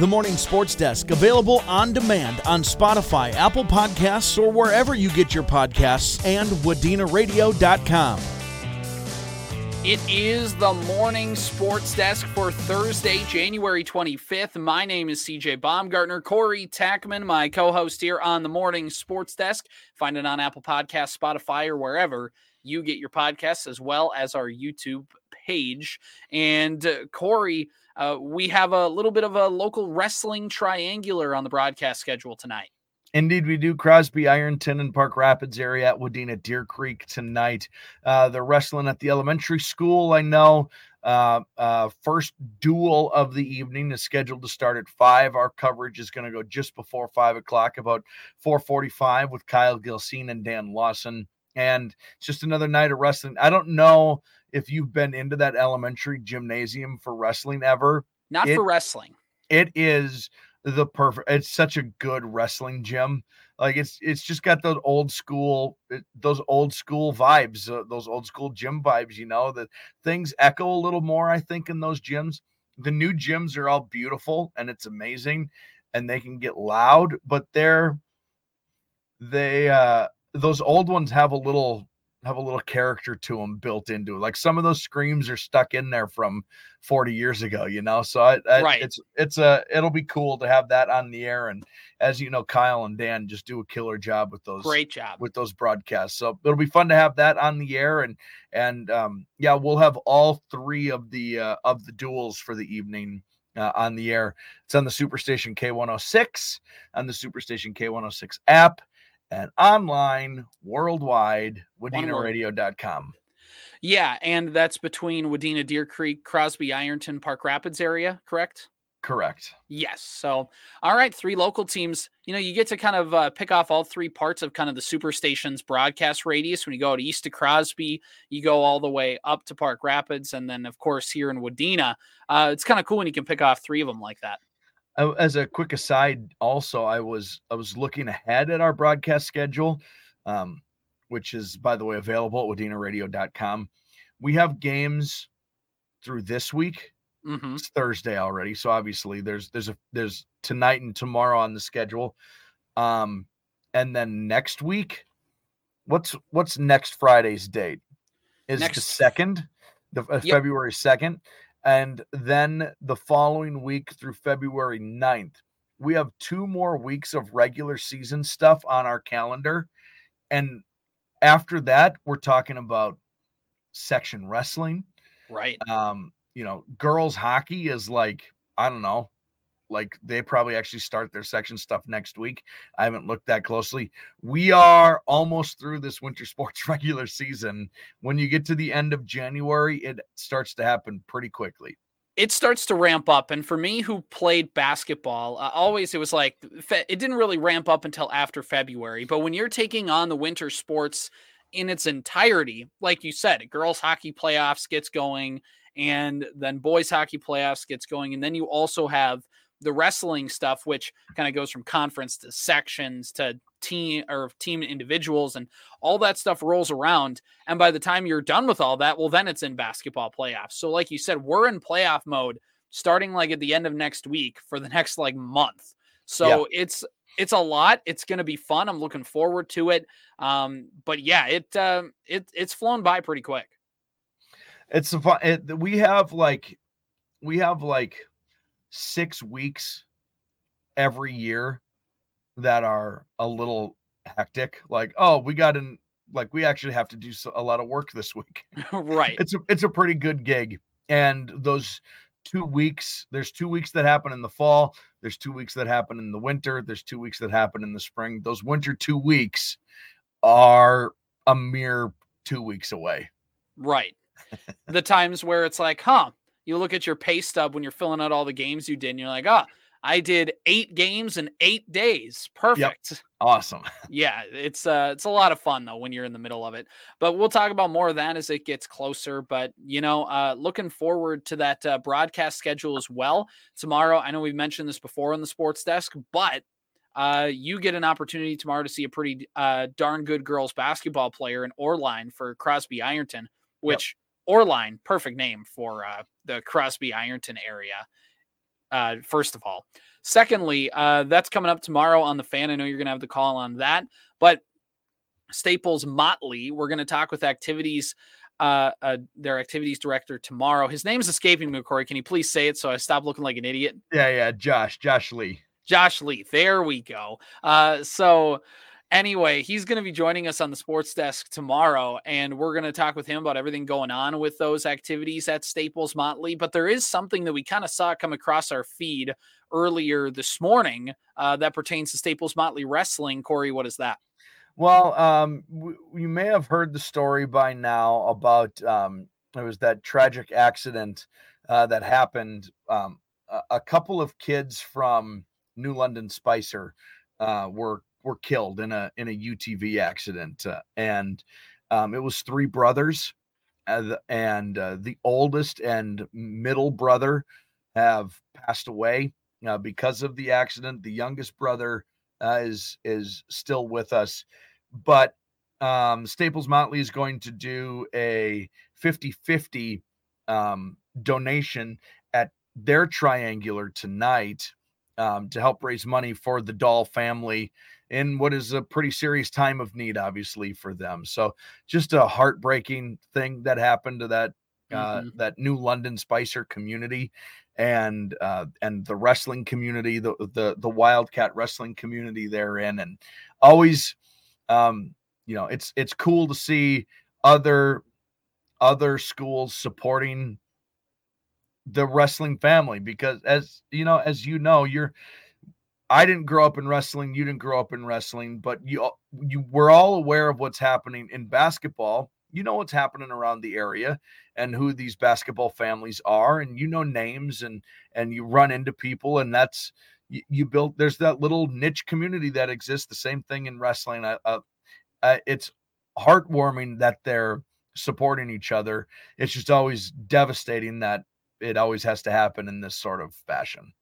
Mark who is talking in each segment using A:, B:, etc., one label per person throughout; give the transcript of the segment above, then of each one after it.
A: The Morning Sports Desk, available on demand on Spotify, Apple Podcasts, or wherever you get your podcasts, and WadenaRadio.com.
B: It is the morning sports desk for Thursday, January 25th. My name is CJ Baumgartner. Corey Tackman, my co host here on the morning sports desk. Find it on Apple Podcasts, Spotify, or wherever you get your podcasts, as well as our YouTube page. And uh, Corey, uh, we have a little bit of a local wrestling triangular on the broadcast schedule tonight.
C: Indeed, we do. Crosby, Ironton, and Park Rapids area at Wadena Deer Creek tonight. Uh, they're wrestling at the elementary school. I know. Uh, uh, first duel of the evening is scheduled to start at five. Our coverage is going to go just before five o'clock, about four forty-five, with Kyle Gilsine and Dan Lawson. And it's just another night of wrestling. I don't know if you've been into that elementary gymnasium for wrestling ever.
B: Not it, for wrestling.
C: It is the perfect. It's such a good wrestling gym. Like it's it's just got those old school those old school vibes, uh, those old school gym vibes. You know that things echo a little more. I think in those gyms. The new gyms are all beautiful and it's amazing, and they can get loud, but they're they uh those old ones have a little have a little character to them built into it. Like some of those screams are stuck in there from 40 years ago, you know. So I, I, right. it's it's a it'll be cool to have that on the air. And as you know, Kyle and Dan just do a killer job with those
B: great job
C: with those broadcasts. So it'll be fun to have that on the air. And and um, yeah, we'll have all three of the uh, of the duels for the evening. Uh, on the air. It's on the Superstation K106, on the Superstation K106 app, and online worldwide, WadenaRadio.com.
B: Yeah, and that's between Wadena, Deer Creek, Crosby, Ironton, Park Rapids area, correct?
C: Correct.
B: Yes. So, all right, three local teams. You know, you get to kind of uh, pick off all three parts of kind of the Superstation's broadcast radius. When you go out east to Crosby, you go all the way up to Park Rapids, and then of course here in Wadena, uh, it's kind of cool when you can pick off three of them like that
C: as a quick aside also i was i was looking ahead at our broadcast schedule um, which is by the way available at wadenaradio.com we have games through this week. Mm-hmm. it's thursday already so obviously there's there's a there's tonight and tomorrow on the schedule. Um and then next week what's what's next friday's date? Is next, the second the uh, yep. february 2nd and then the following week through February 9th, we have two more weeks of regular season stuff on our calendar. And after that, we're talking about section wrestling.
B: Right.
C: Um, you know, girls hockey is like, I don't know, like they probably actually start their section stuff next week. I haven't looked that closely. We are almost through this winter sports regular season. When you get to the end of January, it starts to happen pretty quickly.
B: It starts to ramp up. And for me, who played basketball, uh, always it was like it didn't really ramp up until after February. But when you're taking on the winter sports in its entirety, like you said, girls hockey playoffs gets going, and then boys hockey playoffs gets going, and then you also have the wrestling stuff, which kind of goes from conference to sections to team or team individuals and all that stuff rolls around. And by the time you're done with all that, well, then it's in basketball playoffs. So, like you said, we're in playoff mode starting like at the end of next week for the next like month. So yeah. it's it's a lot. It's going to be fun. I'm looking forward to it. Um, but yeah, it uh, it it's flown by pretty quick.
C: It's a fun. It, we have like we have like six weeks every year that are a little hectic. Like, oh, we got in, like, we actually have to do a lot of work this week.
B: right.
C: It's a, it's a pretty good gig. And those two weeks, there's two weeks that happen in the fall. There's two weeks that happen in the winter. There's two weeks that happen in the spring. Those winter two weeks are a mere two weeks away.
B: Right. the times where it's like, huh, you look at your pay stub when you're filling out all the games you did, and you're like, oh, I did eight games in eight days. Perfect. Yep.
C: Awesome.
B: yeah, it's uh it's a lot of fun though when you're in the middle of it. But we'll talk about more of that as it gets closer. But you know, uh looking forward to that uh, broadcast schedule as well. Tomorrow, I know we've mentioned this before on the sports desk, but uh, you get an opportunity tomorrow to see a pretty uh, darn good girls basketball player in Orline for Crosby Ironton, which Orline, perfect name for uh, the Crosby Ironton area. Uh, first of all, secondly, uh, that's coming up tomorrow on the fan. I know you're going to have the call on that, but Staples Motley, we're going to talk with activities uh, uh, their activities director tomorrow. His name is escaping me, Corey. Can you please say it so I stop looking like an idiot?
C: Yeah, yeah, Josh, Josh Lee.
B: Josh Lee. There we go. Uh, so anyway, he's going to be joining us on the sports desk tomorrow, and we're going to talk with him about everything going on with those activities at Staples Motley. But there is something that we kind of saw come across our feed earlier this morning uh, that pertains to Staples Motley Wrestling. Corey, what is that?
C: Well, um, w- you may have heard the story by now about um, it was that tragic accident uh, that happened. Um, a, couple of kids from New London Spicer uh, were were killed in a in a UTV accident, uh, and um, it was three brothers, and, and uh, the oldest and middle brother have passed away uh, because of the accident. The youngest brother uh, is is still with us, but um, Staples Motley is going to do a 50-50 um, donation at their triangular tonight um, to help raise money for the Dahl family in what is a pretty serious time of need, obviously for them. So just a heartbreaking thing that happened to that uh, mm-hmm. that New London Spicer community and uh, and the wrestling community, the the the Wildcat wrestling community they're in, and always, um, you know, it's it's cool to see other other schools supporting the wrestling family because as you know as you know you're I didn't grow up in wrestling you didn't grow up in wrestling but you you we're all aware of what's happening in basketball. You know what's happening around the area and who these basketball families are and you know names and and you run into people and that's you, you build there's that little niche community that exists the same thing in wrestling. Uh, it's heartwarming that they're supporting each other. It's just always devastating that it always has to happen in this sort of fashion.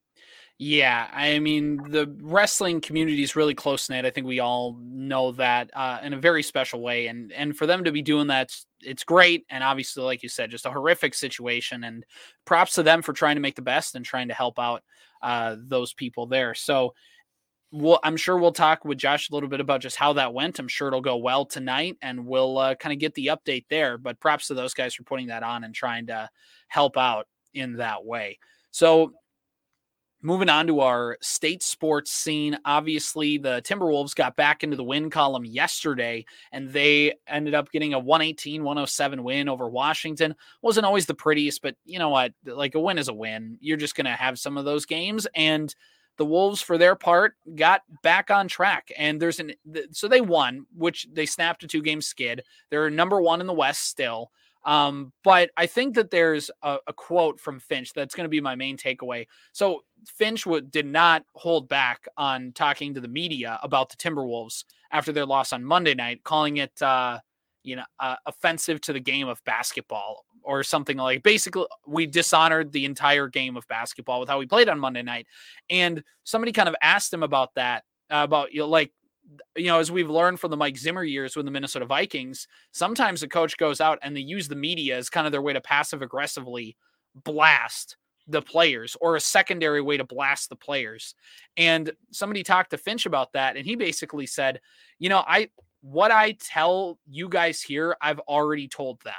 B: Yeah, I mean the wrestling community is really close knit. I think we all know that uh, in a very special way, and and for them to be doing that, it's great. And obviously, like you said, just a horrific situation. And props to them for trying to make the best and trying to help out uh, those people there. So, we'll, I'm sure we'll talk with Josh a little bit about just how that went. I'm sure it'll go well tonight, and we'll uh, kind of get the update there. But props to those guys for putting that on and trying to help out in that way. So moving on to our state sports scene obviously the timberwolves got back into the win column yesterday and they ended up getting a 118-107 win over washington. Wasn't always the prettiest but you know what? Like a win is a win. You're just going to have some of those games and the wolves for their part got back on track. And there's an so they won which they snapped a two game skid. They're number one in the west still um, but I think that there's a, a quote from Finch that's going to be my main takeaway. So Finch w- did not hold back on talking to the media about the Timberwolves after their loss on Monday night, calling it, uh, you know, uh, offensive to the game of basketball or something like. Basically, we dishonored the entire game of basketball with how we played on Monday night. And somebody kind of asked him about that, uh, about you know, like you know, as we've learned from the Mike Zimmer years with the Minnesota Vikings, sometimes a coach goes out and they use the media as kind of their way to passive aggressively blast the players or a secondary way to blast the players. And somebody talked to Finch about that and he basically said, you know, I what I tell you guys here, I've already told them.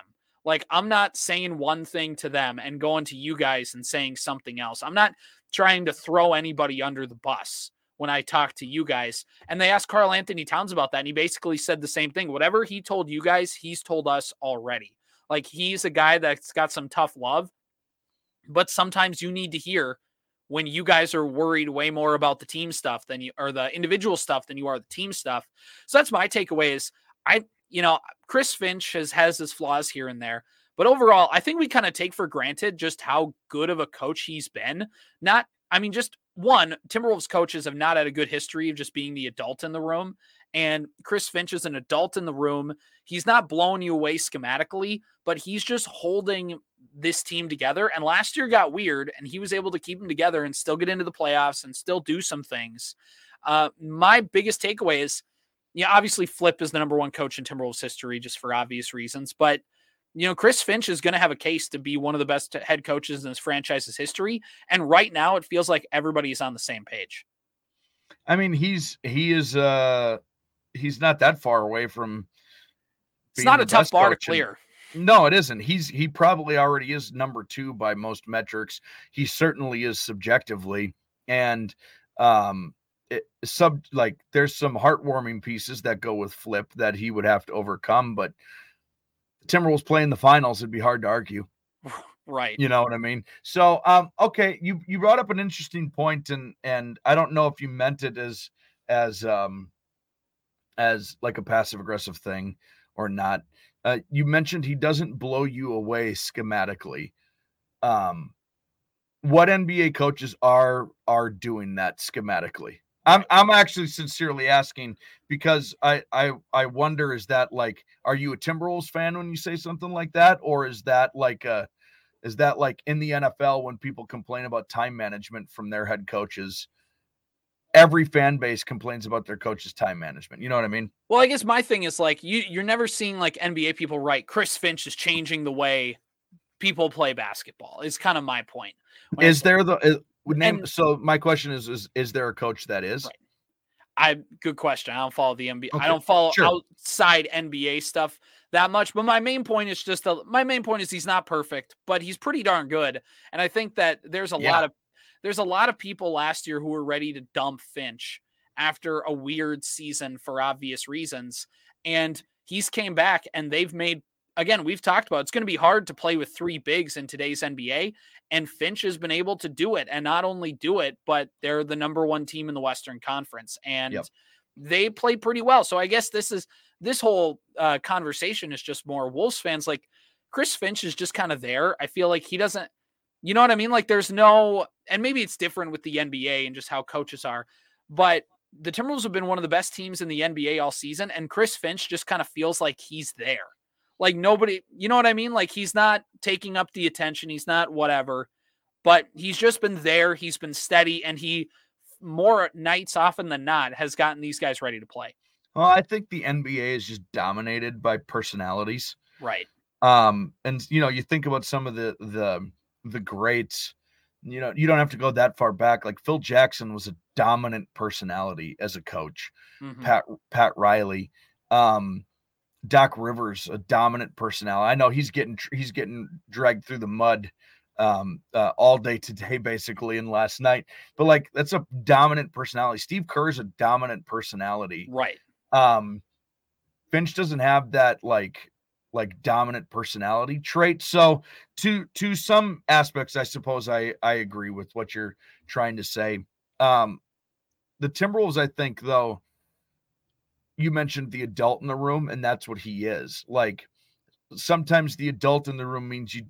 B: Like I'm not saying one thing to them and going to you guys and saying something else. I'm not trying to throw anybody under the bus when I talked to you guys. And they asked Karl-Anthony Towns about that. And he basically said the same thing. Whatever he told you guys, he's told us already. Like he's a guy that's got some tough love, but sometimes you need to hear when you guys are worried way more about the team stuff than you or the individual stuff than you are the team stuff. So that's my takeaway is I, you know, Chris Finch has has his flaws here and there. But overall, I think we kind of take for granted just how good of a coach he's been. Not, I mean, just one, Timberwolves coaches have not had a good history of just being the adult in the room. And Chris Finch is an adult in the room. He's not blowing you away schematically, but he's just holding this team together. And last year got weird, and he was able to keep them together and still get into the playoffs and still do some things. Uh, my biggest takeaway is, yeah, obviously Flip is the number one coach in Timberwolves history, just for obvious reasons. But you know, Chris Finch is going to have a case to be one of the best head coaches in this franchise's history. And right now, it feels like everybody's on the same page.
C: I mean, he's he is uh he's not that far away from.
B: It's not a tough bar to clear.
C: No, it isn't. He's he probably already is number two by most metrics. He certainly is subjectively, and um, it, sub like there's some heartwarming pieces that go with Flip that he would have to overcome, but Timberwolves playing the finals, it'd be hard to argue.
B: Right.
C: You know what I mean? So um okay, you you brought up an interesting point and and I don't know if you meant it as as um as like a passive aggressive thing or not. Uh, you mentioned he doesn't blow you away schematically. Um what NBA coaches are are doing that schematically? I'm I'm actually sincerely asking because I I I wonder is that like are you a Timberwolves fan when you say something like that? Or is that like a is that like in the NFL when people complain about time management from their head coaches? Every fan base complains about their coach's time management. You know what I mean?
B: Well I guess my thing is like you you're never seeing like NBA people write Chris Finch is changing the way people play basketball. Is kind of my point.
C: Is there the name and, so my question is is is there a coach that is right.
B: I good question. I don't follow the NBA. Okay, I don't follow sure. outside NBA stuff that much. But my main point is just the my main point is he's not perfect, but he's pretty darn good. And I think that there's a yeah. lot of there's a lot of people last year who were ready to dump Finch after a weird season for obvious reasons. And he's came back and they've made again, we've talked about it's going to be hard to play with three bigs in today's NBA. And Finch has been able to do it and not only do it, but they're the number one team in the Western Conference. And yep. they play pretty well. So I guess this is this whole uh, conversation is just more Wolves fans. Like Chris Finch is just kind of there. I feel like he doesn't, you know what I mean? Like there's no, and maybe it's different with the NBA and just how coaches are, but the Timberwolves have been one of the best teams in the NBA all season. And Chris Finch just kind of feels like he's there. Like nobody, you know what I mean? Like he's not taking up the attention. He's not whatever, but he's just been there. He's been steady, and he more nights often than not has gotten these guys ready to play.
C: Well, I think the NBA is just dominated by personalities.
B: Right.
C: Um, and you know, you think about some of the the the greats, you know, you don't have to go that far back. Like Phil Jackson was a dominant personality as a coach. Mm-hmm. Pat Pat Riley. Um, Doc Rivers, a dominant personality. I know he's getting he's getting dragged through the mud um uh, all day today basically and last night. But like that's a dominant personality. Steve kerr is a dominant personality.
B: Right.
C: Um finch doesn't have that like like dominant personality trait. So to to some aspects i suppose i i agree with what you're trying to say. Um the timberwolves i think though you mentioned the adult in the room, and that's what he is. Like sometimes the adult in the room means you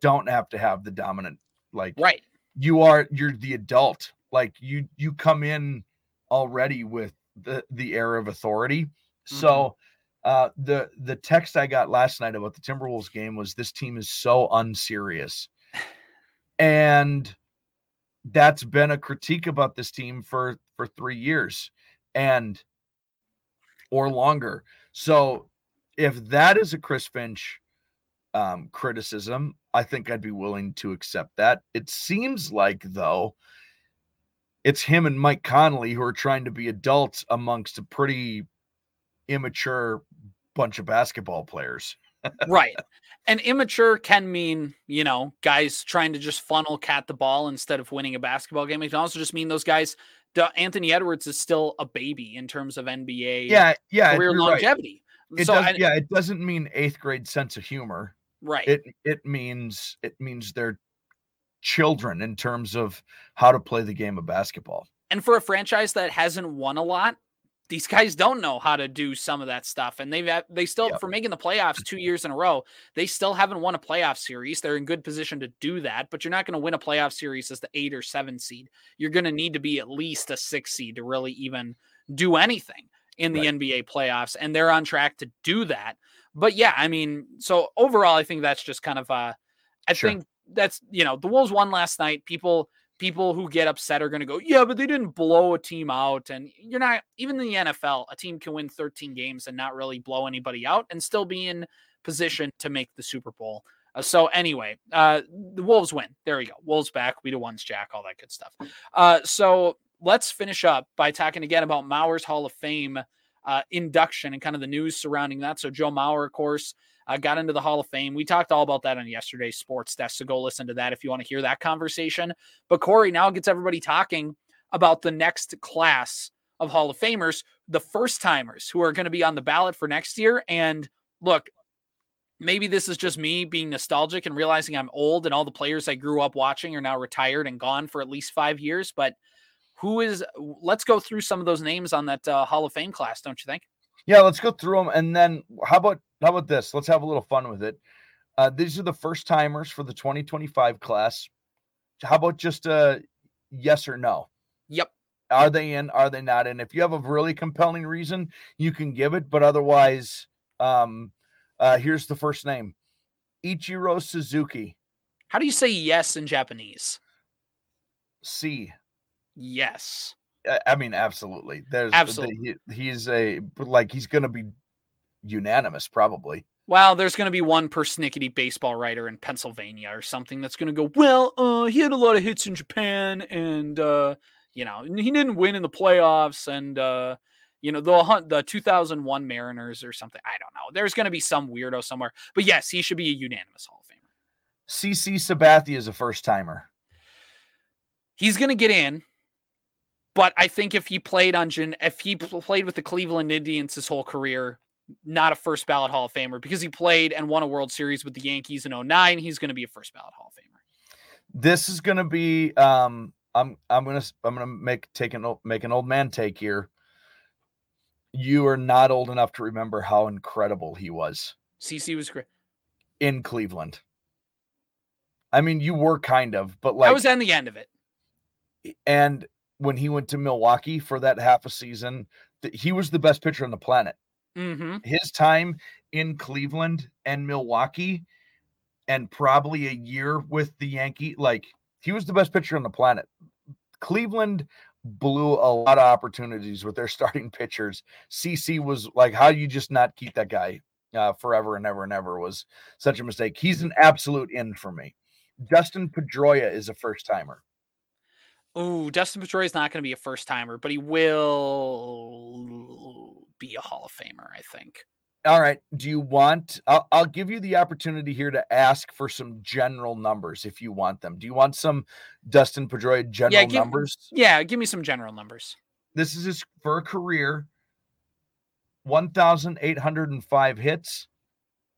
C: don't have to have the dominant, like
B: right.
C: You are you're the adult. Like you you come in already with the the air of authority. Mm-hmm. So uh the the text I got last night about the Timberwolves game was this team is so unserious. And that's been a critique about this team for for 3 years. And or longer. So if that is a Chris Finch um, criticism, I think I'd be willing to accept that. It seems like, though, it's him and Mike Conley who are trying to be adults amongst a pretty immature bunch of basketball players.
B: right. And immature can mean, you know, guys trying to just funnel cat the ball instead of winning a basketball game. It can also just mean those guys Anthony Edwards is still a baby in terms of NBA
C: yeah, yeah,
B: career longevity.
C: Right. It so, does, yeah, it doesn't mean eighth grade sense of humor.
B: Right.
C: It it means it means they're children in terms of how to play the game of basketball.
B: And for a franchise that hasn't won a lot, these guys don't know how to do some of that stuff and they've they still yep. for making the playoffs two years in a row they still haven't won a playoff series they're in good position to do that but you're not going to win a playoff series as the eight or seven seed you're going to need to be at least a six seed to really even do anything in the right. nba playoffs and they're on track to do that but yeah i mean so overall i think that's just kind of uh i sure. think that's you know the wolves won last night people people who get upset are going to go, yeah, but they didn't blow a team out. And you're not, even in the NFL, a team can win 13 games and not really blow anybody out and still be in position to make the Super Bowl. Uh, so anyway, uh, the Wolves win. There we go. Wolves back. We the ones, Jack. All that good stuff. Uh, so let's finish up by talking again about Mauer's Hall of Fame uh, induction and kind of the news surrounding that. So Joe Mauer, of course, uh, got into the Hall of Fame. We talked all about that on yesterday's sports desk. So go listen to that if you want to hear that conversation. But Corey now gets everybody talking about the next class of Hall of Famers, the first timers who are going to be on the ballot for next year. And look, maybe this is just me being nostalgic and realizing I'm old and all the players I grew up watching are now retired and gone for at least five years. But who is, let's go through some of those names on that uh, Hall of Fame class, don't you think?
C: Yeah, let's go through them. And then how about how about this? Let's have a little fun with it. Uh, these are the first timers for the 2025 class. How about just a yes or no?
B: Yep.
C: Are they in? Are they not in? If you have a really compelling reason, you can give it. But otherwise, um, uh, here's the first name Ichiro Suzuki.
B: How do you say yes in Japanese?
C: C.
B: Yes.
C: I mean, absolutely. There's
B: absolutely.
C: He, he's a like he's going to be unanimous, probably.
B: Well, there's going to be one persnickety baseball writer in Pennsylvania or something that's going to go, well, uh, he had a lot of hits in Japan, and uh, you know, he didn't win in the playoffs, and uh, you know, the hunt the 2001 Mariners or something. I don't know. There's going to be some weirdo somewhere, but yes, he should be a unanimous Hall of Famer.
C: CC Sabathia is a first timer.
B: He's going to get in. But I think if he played on if he played with the Cleveland Indians his whole career, not a first ballot Hall of Famer because he played and won a World Series with the Yankees in 09. He's going to be a first ballot Hall of Famer.
C: This is going to be um I'm I'm going to I'm going to make take an make an old man take here. You are not old enough to remember how incredible he was.
B: CC was great
C: in Cleveland. I mean, you were kind of, but like I
B: was on the end of it.
C: And when he went to Milwaukee for that half a season, he was the best pitcher on the planet.
B: Mm-hmm.
C: His time in Cleveland and Milwaukee, and probably a year with the Yankee, like he was the best pitcher on the planet. Cleveland blew a lot of opportunities with their starting pitchers. CC was like, how do you just not keep that guy uh, forever and ever and ever was such a mistake. He's an absolute in for me. Dustin Pedroia is a first timer.
B: Oh, Dustin Pedroia is not going to be a first timer, but he will be a Hall of Famer, I think.
C: All right. Do you want? I'll, I'll give you the opportunity here to ask for some general numbers if you want them. Do you want some Dustin Pedroia general
B: yeah, give,
C: numbers?
B: Yeah, give me some general numbers.
C: This is his for a career 1,805 hits.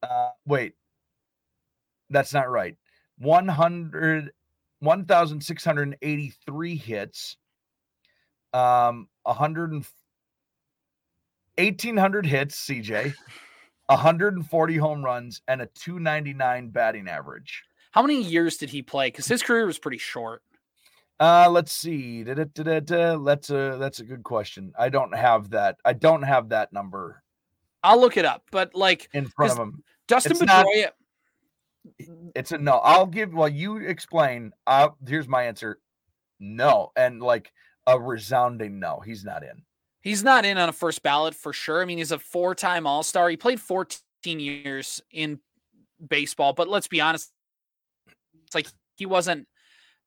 C: Uh, wait, that's not right. 100 1,683 hits, um, 100 and 1,800 hits, CJ, 140 home runs, and a 299 batting average.
B: How many years did he play? Because his career was pretty short.
C: Uh, let's see. Da-da-da-da-da. That's a that's a good question. I don't have that. I don't have that number.
B: I'll look it up, but like
C: in front of him,
B: Dustin it's Pedroia. Not,
C: it's a no. I'll give while well, you explain. Uh, here's my answer. No, and like a resounding no. He's not in.
B: He's not in on a first ballot for sure. I mean, he's a four-time All-Star. He played 14 years in baseball, but let's be honest, it's like he wasn't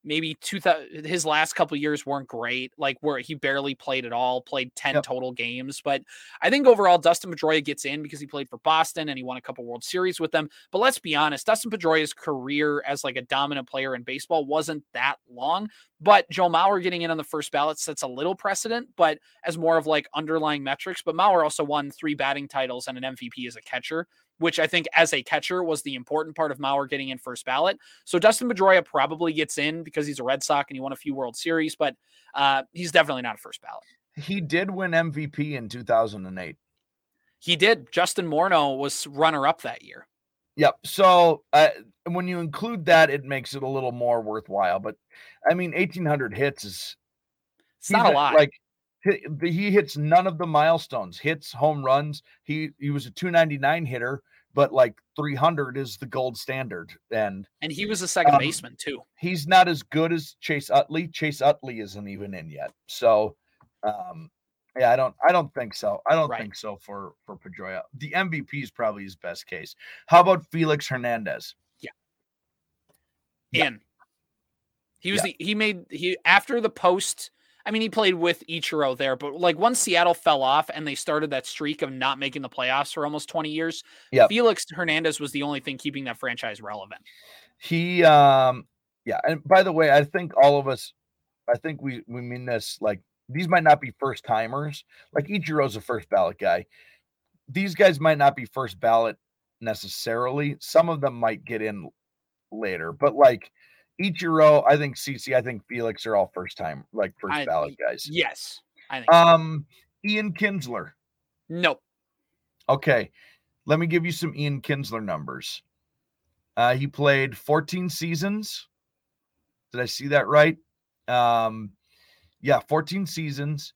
B: maybe two his last couple years weren't great like where he barely played at all played 10 yep. total games but i think overall dustin pedroia gets in because he played for boston and he won a couple world series with them but let's be honest dustin pedroia's career as like a dominant player in baseball wasn't that long but joe mauer getting in on the first ballot sets a little precedent but as more of like underlying metrics but mauer also won three batting titles and an mvp as a catcher which I think as a catcher was the important part of Mauer getting in first ballot. So Dustin Pedroia probably gets in because he's a Red Sox and he won a few World Series, but uh, he's definitely not a first ballot.
C: He did win MVP in 2008.
B: He did. Justin Morneau was runner up that year.
C: Yep. So uh, when you include that, it makes it a little more worthwhile. But I mean, 1,800 hits is
B: it's not a lot.
C: Like he hits none of the milestones, hits, home runs. He he was a 299 hitter but like 300 is the gold standard. And
B: and he was a second
C: Um,
B: baseman too.
C: he's not as good as Chase Utley. Chase Utley isn't even in yet. So, um, yeah, I don't, I don't think so. I don't
B: Right.
C: think so for for Pedroia. The MVP is probably his best case. How about Felix Hernandez? Yeah.
B: In. He was
C: Yeah.
B: the he made he after the post. I mean, he played with Ichiro there, but like once Seattle fell off and they started that streak of not making the playoffs for almost 20 years,
C: Yep.
B: Felix Hernandez was the only thing keeping that franchise relevant.
C: He, um, yeah. And by the way, I think all of us, I think we we mean this like these might not be first timers. Like Ichiro's a first ballot guy. These guys might not be first ballot necessarily. Some of them might get in later, but like Ichiro, I think CC, I think Felix are all first time, like first
B: I-
C: ballot guys.
B: Yes. I think.
C: Um, Ian Kinsler.
B: nope.
C: Okay, let me give you some Ian Kinsler numbers. Uh, he played 14 seasons. Did I see that right? Um, yeah, 14 seasons,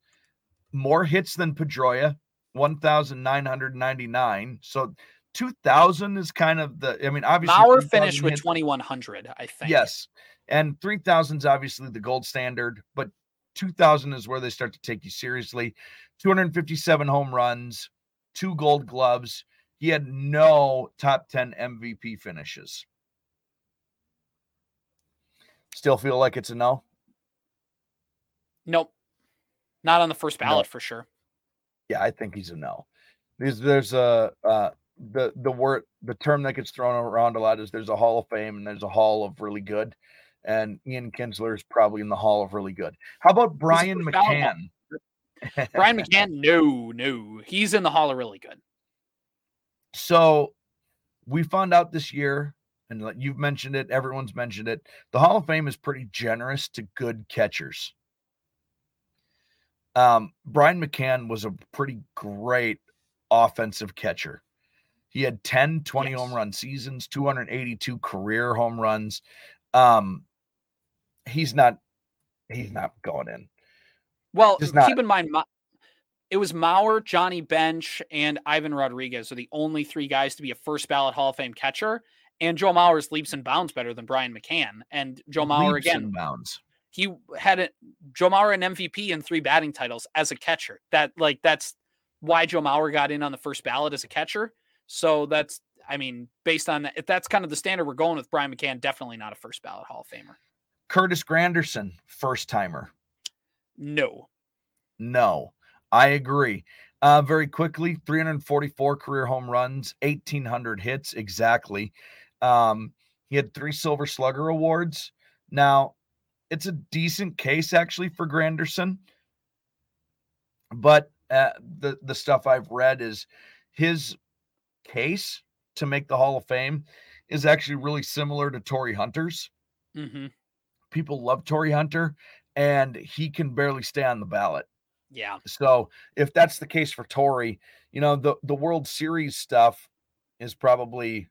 C: more hits than Pedroia, 1,999. So 2,000 is kind of the, I mean, obviously,
B: Mauer
C: 3,000
B: finished with 2100, I think.
C: Yes. And 3,000 is obviously the gold standard, but 2,000 is where they start to take you seriously. 257 home runs, two gold gloves. He had no top 10 MVP finishes. Still feel like it's a no?
B: Nope. Not on the first
C: No.
B: ballot for sure.
C: Yeah, I think he's a no. There's there's a uh the the word the term that gets thrown around a lot is there's a hall of fame and there's a hall of really good. And Ian Kinsler is probably in the hall of really good. How about Brian
B: first ballot hall.
C: McCann?
B: Brian McCann, no, no. He's in the hall of really good.
C: So we found out this year, and you've mentioned it, everyone's mentioned it. The Hall of Fame is pretty generous to good catchers. Um, Brian McCann was a pretty great offensive catcher. He had 10 20 home run seasons, 282 career home runs. Um, he's not he's not going in.
B: Well, keep in mind, it was Mauer, Johnny Bench, and Ivan Rodriguez are the only three guys to be a first ballot Hall of Fame catcher. And Joe Mauer's leaps and bounds better than Brian McCann. And Joe Mauer
C: Leaps
B: again,
C: and bounds.
B: he had a, Joe Mauer an MVP and three batting titles as a catcher. That like that's why Joe Mauer got in on the first ballot as a catcher. So that's I mean, based on that, if that's kind of the standard we're going with Brian McCann, definitely not a first ballot Hall of Famer.
C: Curtis Granderson, first timer.
B: No.
C: No, I agree. Uh, very quickly, 344 career home runs, 1,800 hits exactly. Um, he had three Silver Slugger awards. Now, it's a decent case actually for Granderson, but uh, the the stuff I've read is his case to make the Hall of Fame is actually really similar to Torii Hunter's.
B: hmm
C: People love Torii Hunter, and he can barely stay on the ballot.
B: Yeah.
C: So if that's the case for Torii, you know, the, the World Series stuff is probably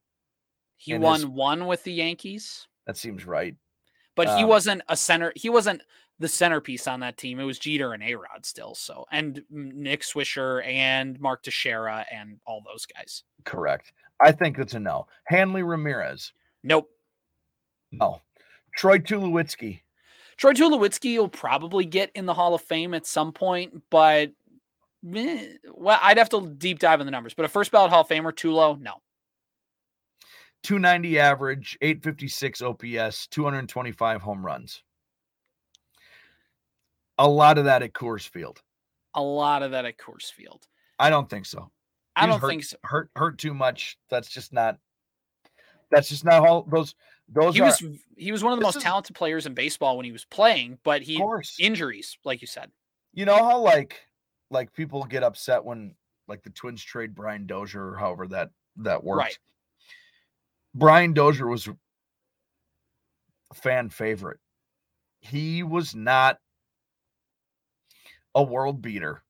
B: He won
C: his-
B: one with the Yankees,
C: that seems right.
B: but he
C: Um,
B: wasn't a center. He wasn't the centerpiece on that team. It was Jeter and Arod still. So and Nick Swisher and Mark Teixeira and all those guys.
C: Correct. I think it's a no. Hanley Ramirez.
B: Nope.
C: No. Troy Tulowitzki.
B: Troy Tulowitzki will probably get in the Hall of Fame at some point, but well, I'd have to deep dive in the numbers. But a first ballot Hall of Famer, Tulo, no.
C: 290 average, 856 OPS, 225 home runs. A lot of that at Coors Field.
B: A lot of that at Coors Field.
C: I don't think so.
B: I
C: He
B: don't
C: hurt,
B: think so.
C: hurt hurt too much. That's just not that's just not all those those
B: He
C: are
B: was he was one of the most
C: is-
B: talented players in baseball when he was playing, but he injuries, like you said.
C: you know how like like people get upset when like the twins trade Brian Dozier or however that that worked.
B: Right.
C: Brian Dozier was a fan favorite. He was not a world beater.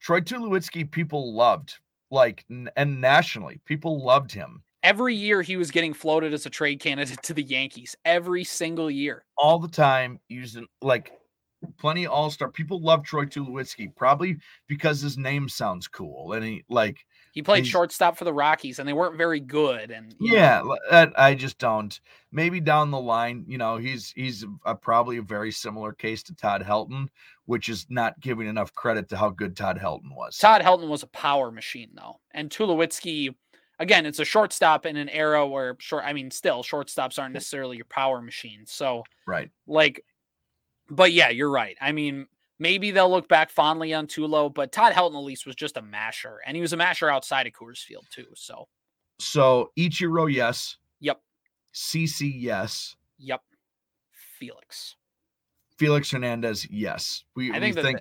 C: Troy Tulowitzki people loved like and nationally people loved him
B: Every year he was getting floated as a trade candidate to the Yankees. Every single year.
C: all the time using like plenty all star. People love Troy Tulowitzki probably because his name sounds cool and he like
B: He played shortstop for the Rockies, and they weren't very good. And know,
C: yeah. that- I just don't. Maybe down the line, you know, he's he's a, probably a very similar case to Todd Helton, which is not giving enough credit to how good Todd Helton was.
B: Todd Helton was a power machine, though, and Tulowitzki, again, it's a shortstop in an era where short. I mean, still shortstops aren't necessarily your power machines. So,
C: right.
B: like, but yeah, you're right. I mean, maybe they'll look back fondly on Tulo, but Todd Helton at least was just a masher, and he was a masher outside of Coors Field too. So,
C: So Ichiro, yes.
B: Yep.
C: CC, yes.
B: yep, Felix.
C: Felix Hernandez, yes. We,
B: I
C: we
B: think
C: think,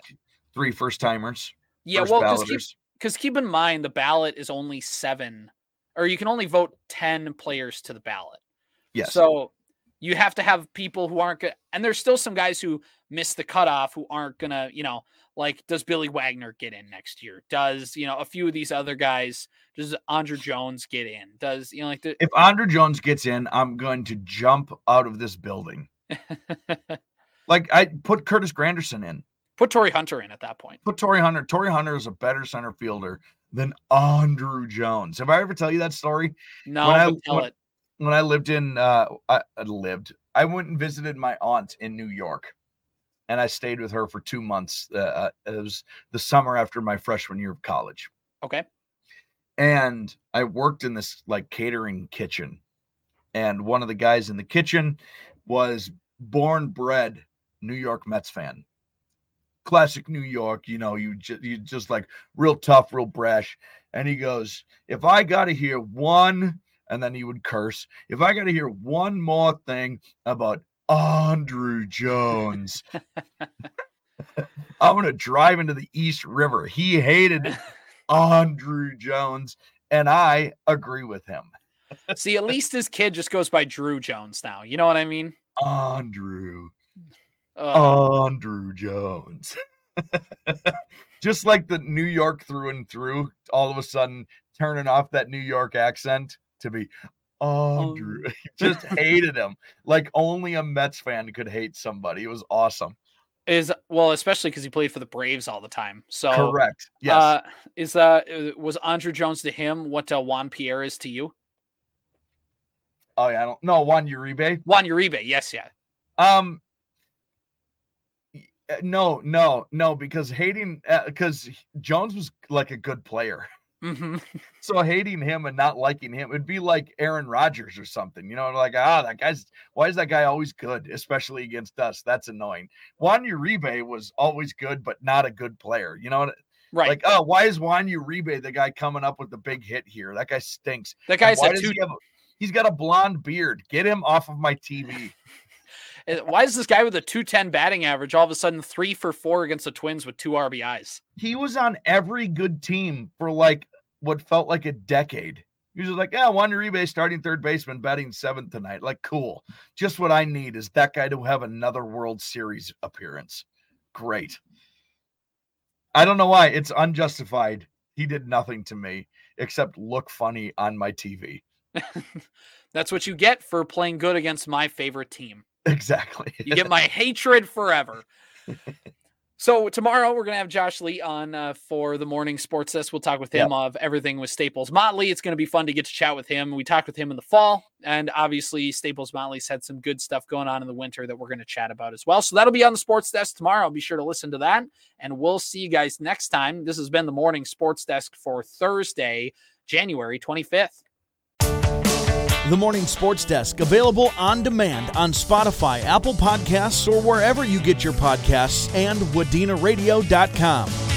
C: three first timers.
B: Yeah,
C: first
B: well, because keep, keep in mind the ballot is only seven, or you can only vote ten players to the ballot.
C: Yes.
B: So you have to have people who aren't good, and there's still some guys who miss the cutoff who aren't gonna, you know, like does Billy Wagner get in next year? Does you know a few of these other guys? Does Andruw Jones get in? Does you know like the
C: if Andruw Jones gets in, I'm going to jump out of this building. Like I put Curtis Granderson in.
B: put Torii Hunter in at that point?
C: Put Torii Hunter. Torii Hunter is a better center fielder than Andruw Jones. Have I ever tell you that story?
B: No,
C: When I-
B: tell
C: when-
B: it.
C: When I lived in uh I, I lived, I went and visited my aunt in New York. And I stayed with her for two months. Uh, Uh, it was the summer after my freshman year of college.
B: Okay.
C: and I worked in this like catering kitchen. And one of the guys in the kitchen was born bred New York Mets fan. Classic New York, you know, you just you just like real tough, real brash. And he goes, "If I got to hear one," and then he would curse. If I got to hear one more thing about Andruw Jones, I'm gonna drive into the East River. He hated Andruw Jones, and I agree with him.
B: See, at least his kid just goes by Druw Jones now. You know what I mean?
C: Andrew,
B: Ugh.
C: Andruw Jones. Just like the New York through and through, all of a sudden turning off that New York accent to be Andrew. Just hated him. Like only a Mets fan could hate somebody. It was awesome.
B: is well, especially because he played for the Braves all the time. So
C: Correct. Yes.
B: Uh, is uh uh, was Andruw Jones to him what uh, Juan Pierre is to you?
C: oh yeah. I don't know. Juan Uribe.
B: Juan Uribe, yes, yeah.
C: Um. uh, No, no, no, because hating because Jones was like a good player.
B: Hmm
C: So hating him and not liking him would be like Aaron Rodgers or something, you know, like ah, that guy's why is that guy always good, especially against us? That's annoying. Juan Uribe was always good, but not a good player. You know, what-
B: Right.
C: like oh, why is Juan Uribe the guy coming up with the big hit here? That guy stinks.
B: that guy's a two.
C: he a- he's got a blonde beard. Get him off of my TV.
B: uh, Why is this guy with a two ten batting average all of a sudden three for four against the Twins with two RBIs?
C: he was on every good team for like what felt like a decade. He was like, yeah, Juan Uribe starting third baseman, batting seventh tonight. Like, cool. Just what I need is that guy to have another World Series appearance. Great. I don't know why. It's unjustified. He did nothing to me except look funny on my TV.
B: That's what you get for playing good against my favorite team.
C: Exactly.
B: You get my hatred forever. So tomorrow we're gonna have Josh Lee on uh, for the morning sports desk. We'll talk with him of everything with Staples Motley. It's gonna be fun to get to chat with him. We talked with him in the fall, and obviously Staples Motley's had some good stuff going on in the winter that we're gonna chat about as well. So that'll be on the sports desk tomorrow. Be sure to listen to that, and we'll see you guys next time. This has been the morning sports desk for Thursday, January twenty fifth.
A: The Morning Sports Desk, available on demand on Spotify, Apple Podcasts, or wherever you get your podcasts, and wadenaradio.com.